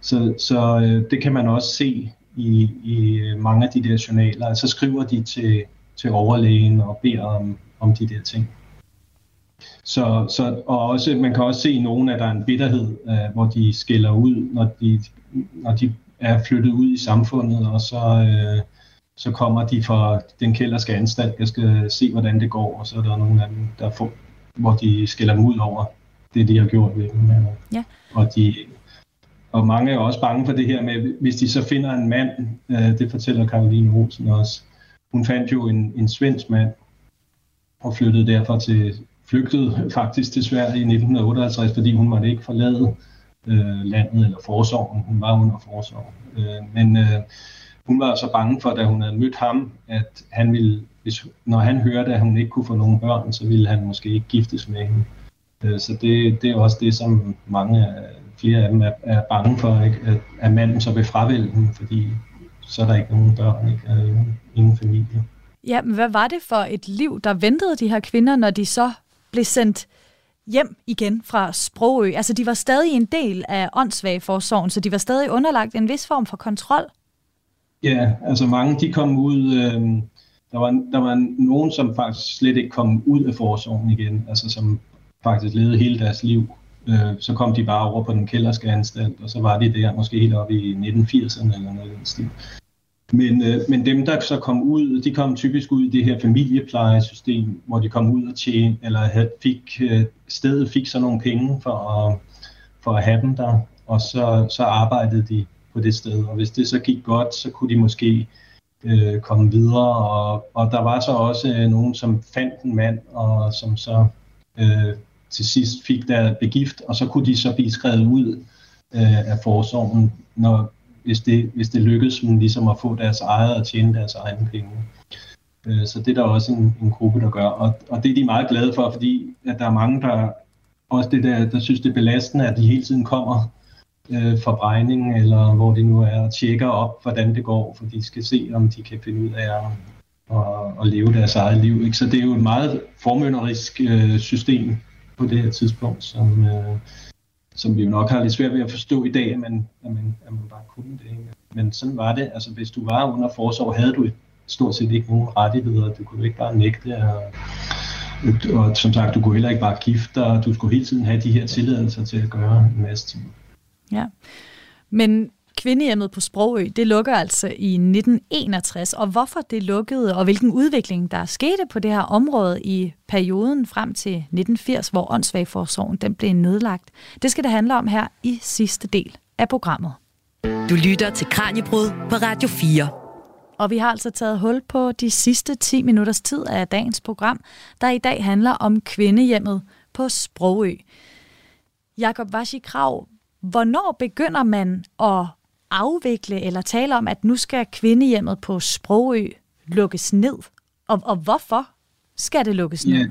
Så, så øh, det kan man også se i, i mange af de der journaler. Altså, så skriver de til, til overlægen og beder om, om de der ting. Så, så, og også, man kan også se i nogen, at der er en bitterhed, øh, hvor de skiller ud, når de, når de er flyttet ud i samfundet, og så, øh, så kommer de fra den kælderske anstalt, jeg skal se, hvordan det går, og så er der nogle af dem, der får, hvor de skiller dem ud over det, de har gjort ved dem. Ja. Og, de, og mange er også bange for det her med, hvis de så finder en mand, øh, det fortæller Karoline Olsen også, hun fandt jo en, en svensk mand, og flyttede derfor til, flygtede faktisk til Sverige i 1958, fordi hun måtte ikke forlade øh, landet eller forsorgen. Hun var under forsorgen. Øh, men øh, hun var så bange for, da hun havde mødt ham, at han ville, hvis, når han hørte, at hun ikke kunne få nogen børn, så ville han måske ikke giftes med hende. Øh, så det, det er også det, som mange flere af dem er, er bange for, ikke? At, at manden så vil fravælge dem, fordi så er der ikke nogen børn, ikke? Er ingen, ingen familie. Ja, men hvad var det for et liv, der ventede de her kvinder, når de så blev sendt hjem igen fra Sprogø. Altså, de var stadig en del af åndssvageforsorgen, så de var stadig underlagt en vis form for kontrol. Ja, altså mange, de kom ud... Øh, der, var, der var nogen, som faktisk slet ikke kom ud af forsorgen igen, altså som faktisk levede hele deres liv. Øh, så kom de bare over på den kælderske anstalt, og så var de der måske helt op i 1980'erne eller noget den stil. Men, øh, men dem, der så kom ud, de kom typisk ud i det her familieplejesystem, hvor de kom ud og tjene, eller havde, fik, øh, stedet fik så nogle penge for at, for at have dem der, og så, så arbejdede de på det sted. Og hvis det så gik godt, så kunne de måske øh, komme videre. Og, og der var så også øh, nogen, som fandt en mand, og som så øh, til sidst fik der begift, og så kunne de så blive skrevet ud øh, af forsorgen, når, hvis det, hvis det lykkes dem ligesom at få deres eget og tjene deres egne penge. Øh, så det er der også en, en gruppe, der gør. Og, og det er de meget glade for, fordi at der er mange, der også det der, der synes, det er belastende, at de hele tiden kommer øh, fra regningen, eller hvor de nu er, og tjekker op, hvordan det går, for de skal se, om de kan finde ud af at, at, at leve deres eget liv. Ikke? Så det er jo et meget formønderisk øh, system på det her tidspunkt, som, øh, som vi jo nok har lidt svært ved at forstå i dag, at man, at man, at man bare kunne det. Ikke? Men sådan var det. Altså, hvis du var under forsorg, havde du stort set ikke nogen rettigheder. Du kunne ikke bare nægte og, og som sagt, du kunne heller ikke bare gifte dig, du skulle hele tiden have de her tilladelser til at gøre en masse ting. Ja, men kvindehjemmet på Sprogø, det lukker altså i 1961, og hvorfor det lukkede, og hvilken udvikling der skete på det her område i perioden frem til 1980, hvor åndssvagforsorgen den blev nedlagt, det skal det handle om her i sidste del af programmet. Du lytter til Kranjebrud på Radio 4. Og vi har altså taget hul på de sidste 10 minutters tid af dagens program, der i dag handler om kvindehjemmet på Sprogø. Jakob Vashi Krav, hvornår begynder man at afvikle eller tale om, at nu skal kvindehjemmet på Sprogø lukkes ned? Og, og hvorfor skal det lukkes ned? Ja.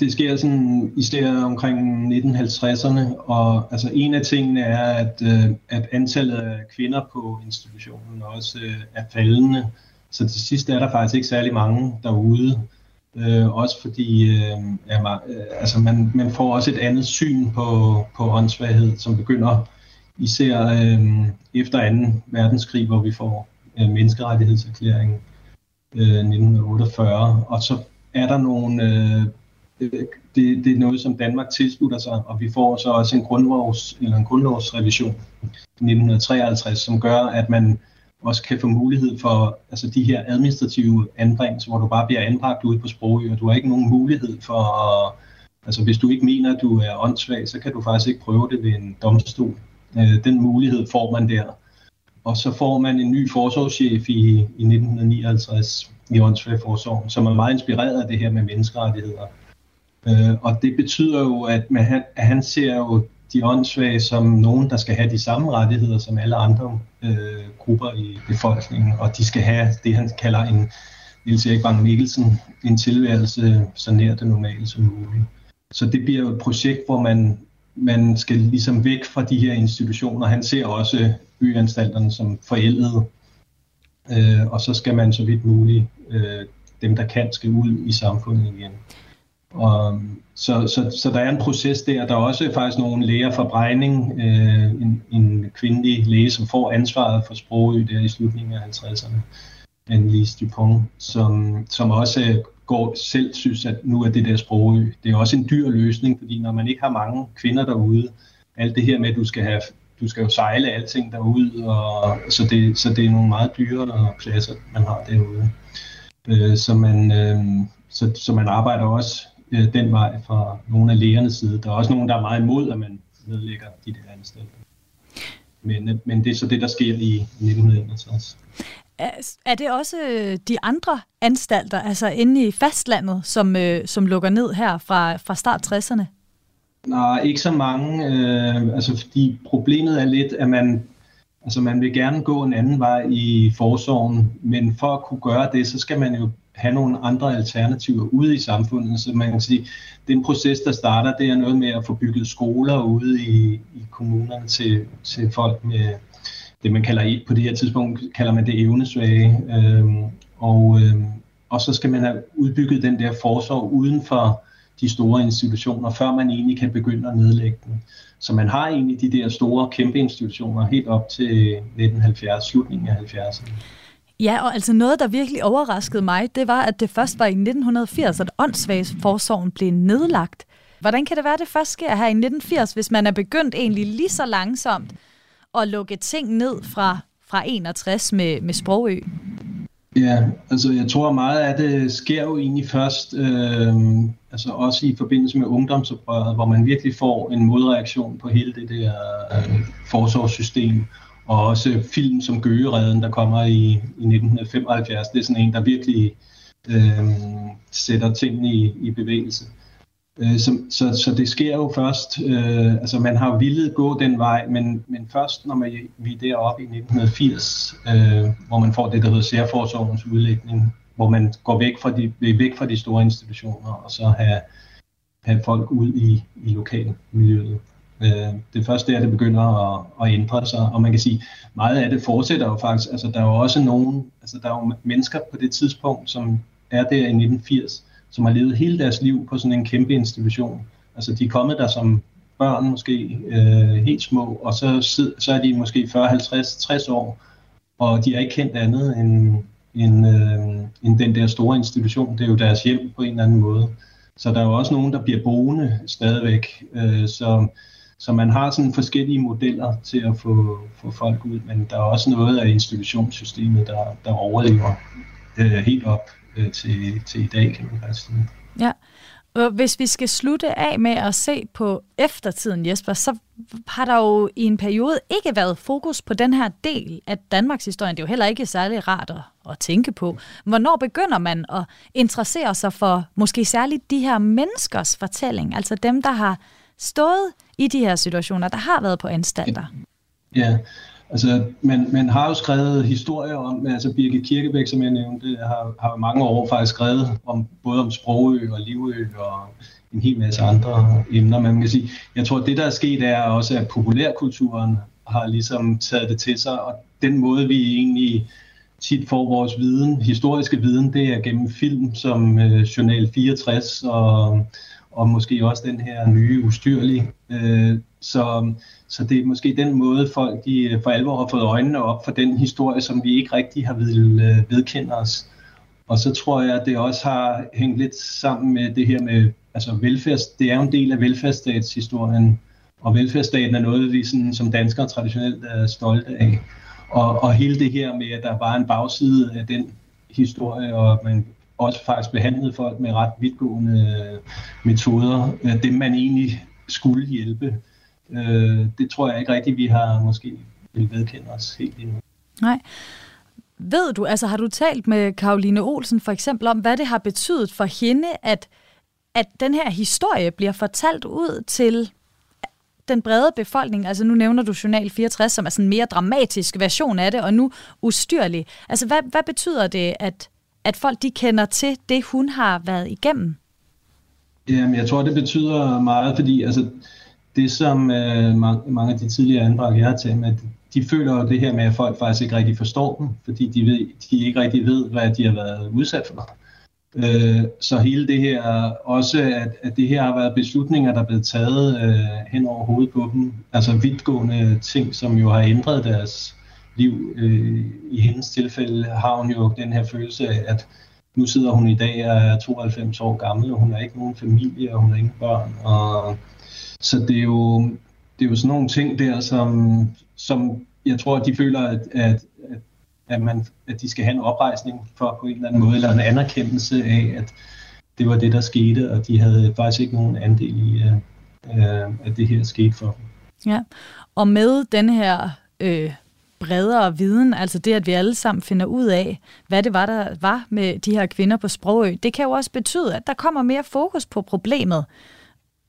Det sker sådan i stedet omkring 1950'erne, og altså en af tingene er, at, øh, at antallet af kvinder på institutionen også øh, er faldende. Så til sidst er der faktisk ikke særlig mange derude. Øh, også fordi øh, ja, øh, altså man, man får også et andet syn på, på åndssvaghed, som begynder især øh, efter 2. verdenskrig, hvor vi får øh, menneskerettighedserklæringen øh, 1948. Og så er der nogle... Øh, øh, det, det er noget, som Danmark tilslutter sig, og vi får så også en, grundlovs, eller en grundlovsrevision i 1953, som gør, at man også kan få mulighed for altså de her administrative anbringelser, hvor du bare bliver anbragt ude på sprogø, og du har ikke nogen mulighed for at, altså hvis du ikke mener, at du er åndssvag, så kan du faktisk ikke prøve det ved en domstol. Øh, den mulighed får man der. Og så får man en ny forsorgschef i, i 1959 i åndssvagforsorgen, som er meget inspireret af det her med menneskerettigheder. Øh, og det betyder jo, at, man, at han ser jo de åndssvage som nogen, der skal have de samme rettigheder som alle andre øh, grupper i befolkningen, og de skal have det, han kalder en, Niels Erik Bang Mikkelsen, en tilværelse så nær det normale som muligt. Så det bliver jo et projekt, hvor man, man skal ligesom væk fra de her institutioner. Han ser også byanstalterne som forældede, øh, og så skal man så vidt muligt, øh, dem der kan, skal ud i samfundet igen. Og, så, så, så der er en proces der. Der er også faktisk nogle læger fra Brejning, øh, en, en kvindelig læge, som får ansvaret for Sprogø der i slutningen af 50'erne, Annelise Dupont, som, som også går selv synes, at nu er det der Sprogø. Det er også en dyr løsning, fordi når man ikke har mange kvinder derude, alt det her med, at du skal have du skal jo sejle alting derude, og, så, det, så det er nogle meget dyre pladser, man har derude. Øh, så, man, øh, så, så man arbejder også øh, den vej fra nogle af lægernes side. Der er også nogen, der er meget imod, at man nedlægger de der anstalter. Men, øh, men det er så det, der sker i 1961. Er det også øh, de andre anstalter, altså inde i fastlandet, som, øh, som lukker ned her fra, fra start 60'erne? Nej, ikke så mange. Øh, altså, fordi problemet er lidt, at man, altså, man vil gerne gå en anden vej i forsorgen, men for at kunne gøre det, så skal man jo have nogle andre alternativer ude i samfundet. Så man kan sige, den proces, der starter, det er noget med at få bygget skoler ude i, i kommunerne til, til folk med det, man kalder på det her tidspunkt, kalder man det evnesvage. Øhm, og, øhm, og så skal man have udbygget den der forsorg uden for de store institutioner, før man egentlig kan begynde at nedlægge den. Så man har egentlig de der store, kæmpe institutioner helt op til 1970, slutningen af 70'erne. Ja, og altså noget, der virkelig overraskede mig, det var, at det først var i 1980, at åndssvagsforsorgen blev nedlagt. Hvordan kan det være, at det først sker her i 1980, hvis man er begyndt egentlig lige så langsomt at lukke ting ned fra, fra 61 med, med Sprogø? Ja, altså jeg tror meget af det sker jo egentlig først, øh, altså også i forbindelse med ungdomsoprøret, hvor man virkelig får en modreaktion på hele det der øh, forsorgssystem og også film som Gøgeredden, der kommer i, i 1975. Det er sådan en, der virkelig øh, sætter tingene i, i bevægelse. Øh, så, så, så det sker jo først, øh, altså man har villet gå den vej, men, men først når man, vi er deroppe i 1980, øh, hvor man får det, der hedder særforsorgens udlægning, hvor man går væk fra de, væk fra de store institutioner, og så have, have folk ud i, i lokalmiljøet. Øh, det første er, at det begynder at, at ændre sig, og man kan sige, meget af det fortsætter jo faktisk. Altså, der er jo også nogen, altså, der er jo mennesker på det tidspunkt, som er der i 1980, som har levet hele deres liv på sådan en kæmpe institution. Altså, de er kommet der som børn måske øh, helt små, og så, så er de måske 40, 50, 60 år, og de har ikke kendt andet end, end, øh, end den der store institution. Det er jo deres hjem på en eller anden måde. Så der er jo også nogen, der bliver boende stadigvæk. Øh, så, så man har sådan forskellige modeller til at få, få folk ud, men der er også noget af institutionssystemet, der, der overlever øh, helt op øh, til, til i dag, kan man faktisk sige. Ja, og hvis vi skal slutte af med at se på eftertiden, Jesper, så har der jo i en periode ikke været fokus på den her del af Danmarks historie. Det er jo heller ikke særlig rart at, at tænke på. Hvornår begynder man at interessere sig for måske særligt de her menneskers fortælling, altså dem, der har stået i de her situationer, der har været på anstalter? Ja, Altså, man, man har jo skrevet historier om, altså Birgit Kirkebæk, som jeg nævnte, har, har mange år faktisk skrevet om både om Sprogø og Livø og en hel masse andre emner. Man kan sige, jeg tror, at det, der er sket, er også, at populærkulturen har ligesom taget det til sig, og den måde, vi egentlig tit får vores viden, historiske viden, det er gennem film som øh, Journal 64 og, og måske også den her nye ustyrlige. Øh, så, så det er måske den måde, folk de øh, for alvor har fået øjnene op for den historie, som vi ikke rigtig har vil øh, vedkende os. Og så tror jeg, at det også har hængt lidt sammen med det her med, altså velfærds, det er jo en del af velfærdsstatshistorien, og velfærdsstaten er noget, vi sådan, som danskere traditionelt er stolte af. Og, og hele det her med, at der var en bagside af den historie, og man også faktisk behandlede folk med ret vidtgående øh, metoder, det man egentlig skulle hjælpe. Øh, det tror jeg ikke rigtigt, vi har måske vil vedkende os helt endnu. Nej. Ved du, altså har du talt med Karoline Olsen for eksempel om, hvad det har betydet for hende, at, at den her historie bliver fortalt ud til den brede befolkning, altså nu nævner du Journal 64, som er sådan en mere dramatisk version af det, og nu ustyrlig. Altså hvad, hvad betyder det, at, at folk de kender til det, hun har været igennem? Jamen, jeg tror, det betyder meget, fordi altså, det, som øh, mange af de tidligere anbragte jeg har talt med, de føler jo det her med, at folk faktisk ikke rigtig forstår dem, fordi de, ved, de ikke rigtig ved, hvad de har været udsat for. Øh, så hele det her, også at, at det her har været beslutninger, der er blevet taget øh, hen over hovedet på dem, altså vidtgående ting, som jo har ændret deres liv. Øh, I hendes tilfælde har hun jo den her følelse af, at nu sidder hun i dag og er 92 år gammel, og hun har ikke nogen familie, og hun har ingen børn, og så det er jo, det er jo sådan nogle ting der, som, som jeg tror, at de føler, at, at, at, man, at de skal have en oprejsning for på en eller anden måde, eller en anerkendelse af, at det var det, der skete, og de havde faktisk ikke nogen andel i, uh, at det her skete for dem. Ja, og med den her øh, bredere viden, altså det, at vi alle sammen finder ud af, hvad det var, der var med de her kvinder på Sprogø, det kan jo også betyde, at der kommer mere fokus på problemet.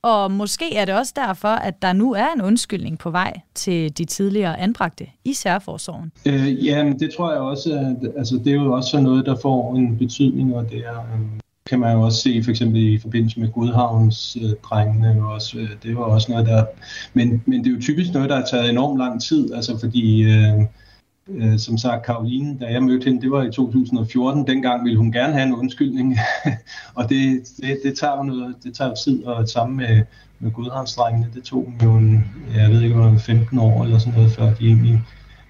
Og måske er det også derfor, at der nu er en undskyldning på vej til de tidligere anbragte i særforsorgen. Øh, jamen, det tror jeg også, at altså, det er jo også noget, der får en betydning, og det er, øh, kan man jo også se for eksempel i forbindelse med Godhavns øh, drengene. Også, øh, det var også noget, der... Men, men det er jo typisk noget, der har taget enormt lang tid, altså fordi... Øh, Øh, som sagt, Karoline, da jeg mødte hende, det var i 2014. Dengang ville hun gerne have en undskyldning, og det, det, det, tager jo noget, det tager tid, og sammen med, med godhavnsdrengene, det tog jo en, jeg ved ikke, om 15 år eller sådan noget, før de egentlig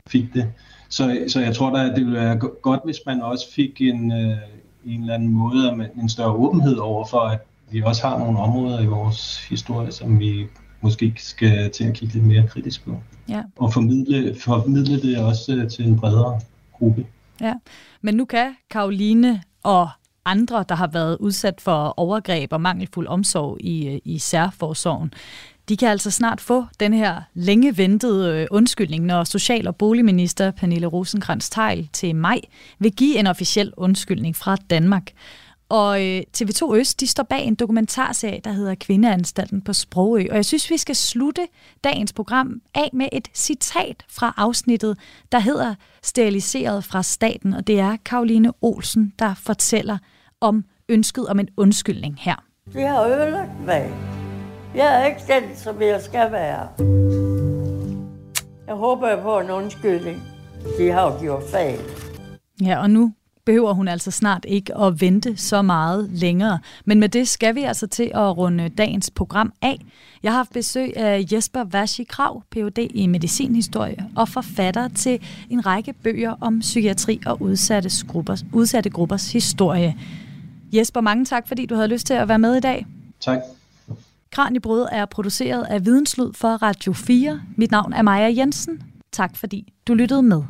fik det. Så, så jeg tror da, at det ville være godt, hvis man også fik en, øh, en eller anden måde, en større åbenhed over for, at vi også har nogle områder i vores historie, som vi måske skal til at kigge lidt mere kritisk på. Ja. Og formidle, formidle det også øh, til en bredere gruppe. Ja, men nu kan Karoline og andre, der har været udsat for overgreb og mangelfuld omsorg i, øh, i særforsorgen, de kan altså snart få den her længe ventede øh, undskyldning, når Social- og Boligminister Pernille rosenkrantz teil til maj vil give en officiel undskyldning fra Danmark. Og øh, TV2 Øst, de står bag en dokumentarserie, der hedder Kvindeanstalten på Sprogø. Og jeg synes, vi skal slutte dagens program af med et citat fra afsnittet, der hedder Steriliseret fra staten. Og det er Karoline Olsen, der fortæller om ønsket om en undskyldning her. De har ødelagt mig. Jeg er ikke den, som jeg skal være. Jeg håber på en undskyldning. De har jo gjort fejl. Ja, og nu behøver hun altså snart ikke at vente så meget længere. Men med det skal vi altså til at runde dagens program af. Jeg har haft besøg af Jesper Vashi Krav, Ph.D. i medicinhistorie og forfatter til en række bøger om psykiatri og udsatte gruppers, udsatte gruppers historie. Jesper, mange tak, fordi du havde lyst til at være med i dag. Tak. Kranjebrød er produceret af Videnslyd for Radio 4. Mit navn er Maja Jensen. Tak fordi du lyttede med.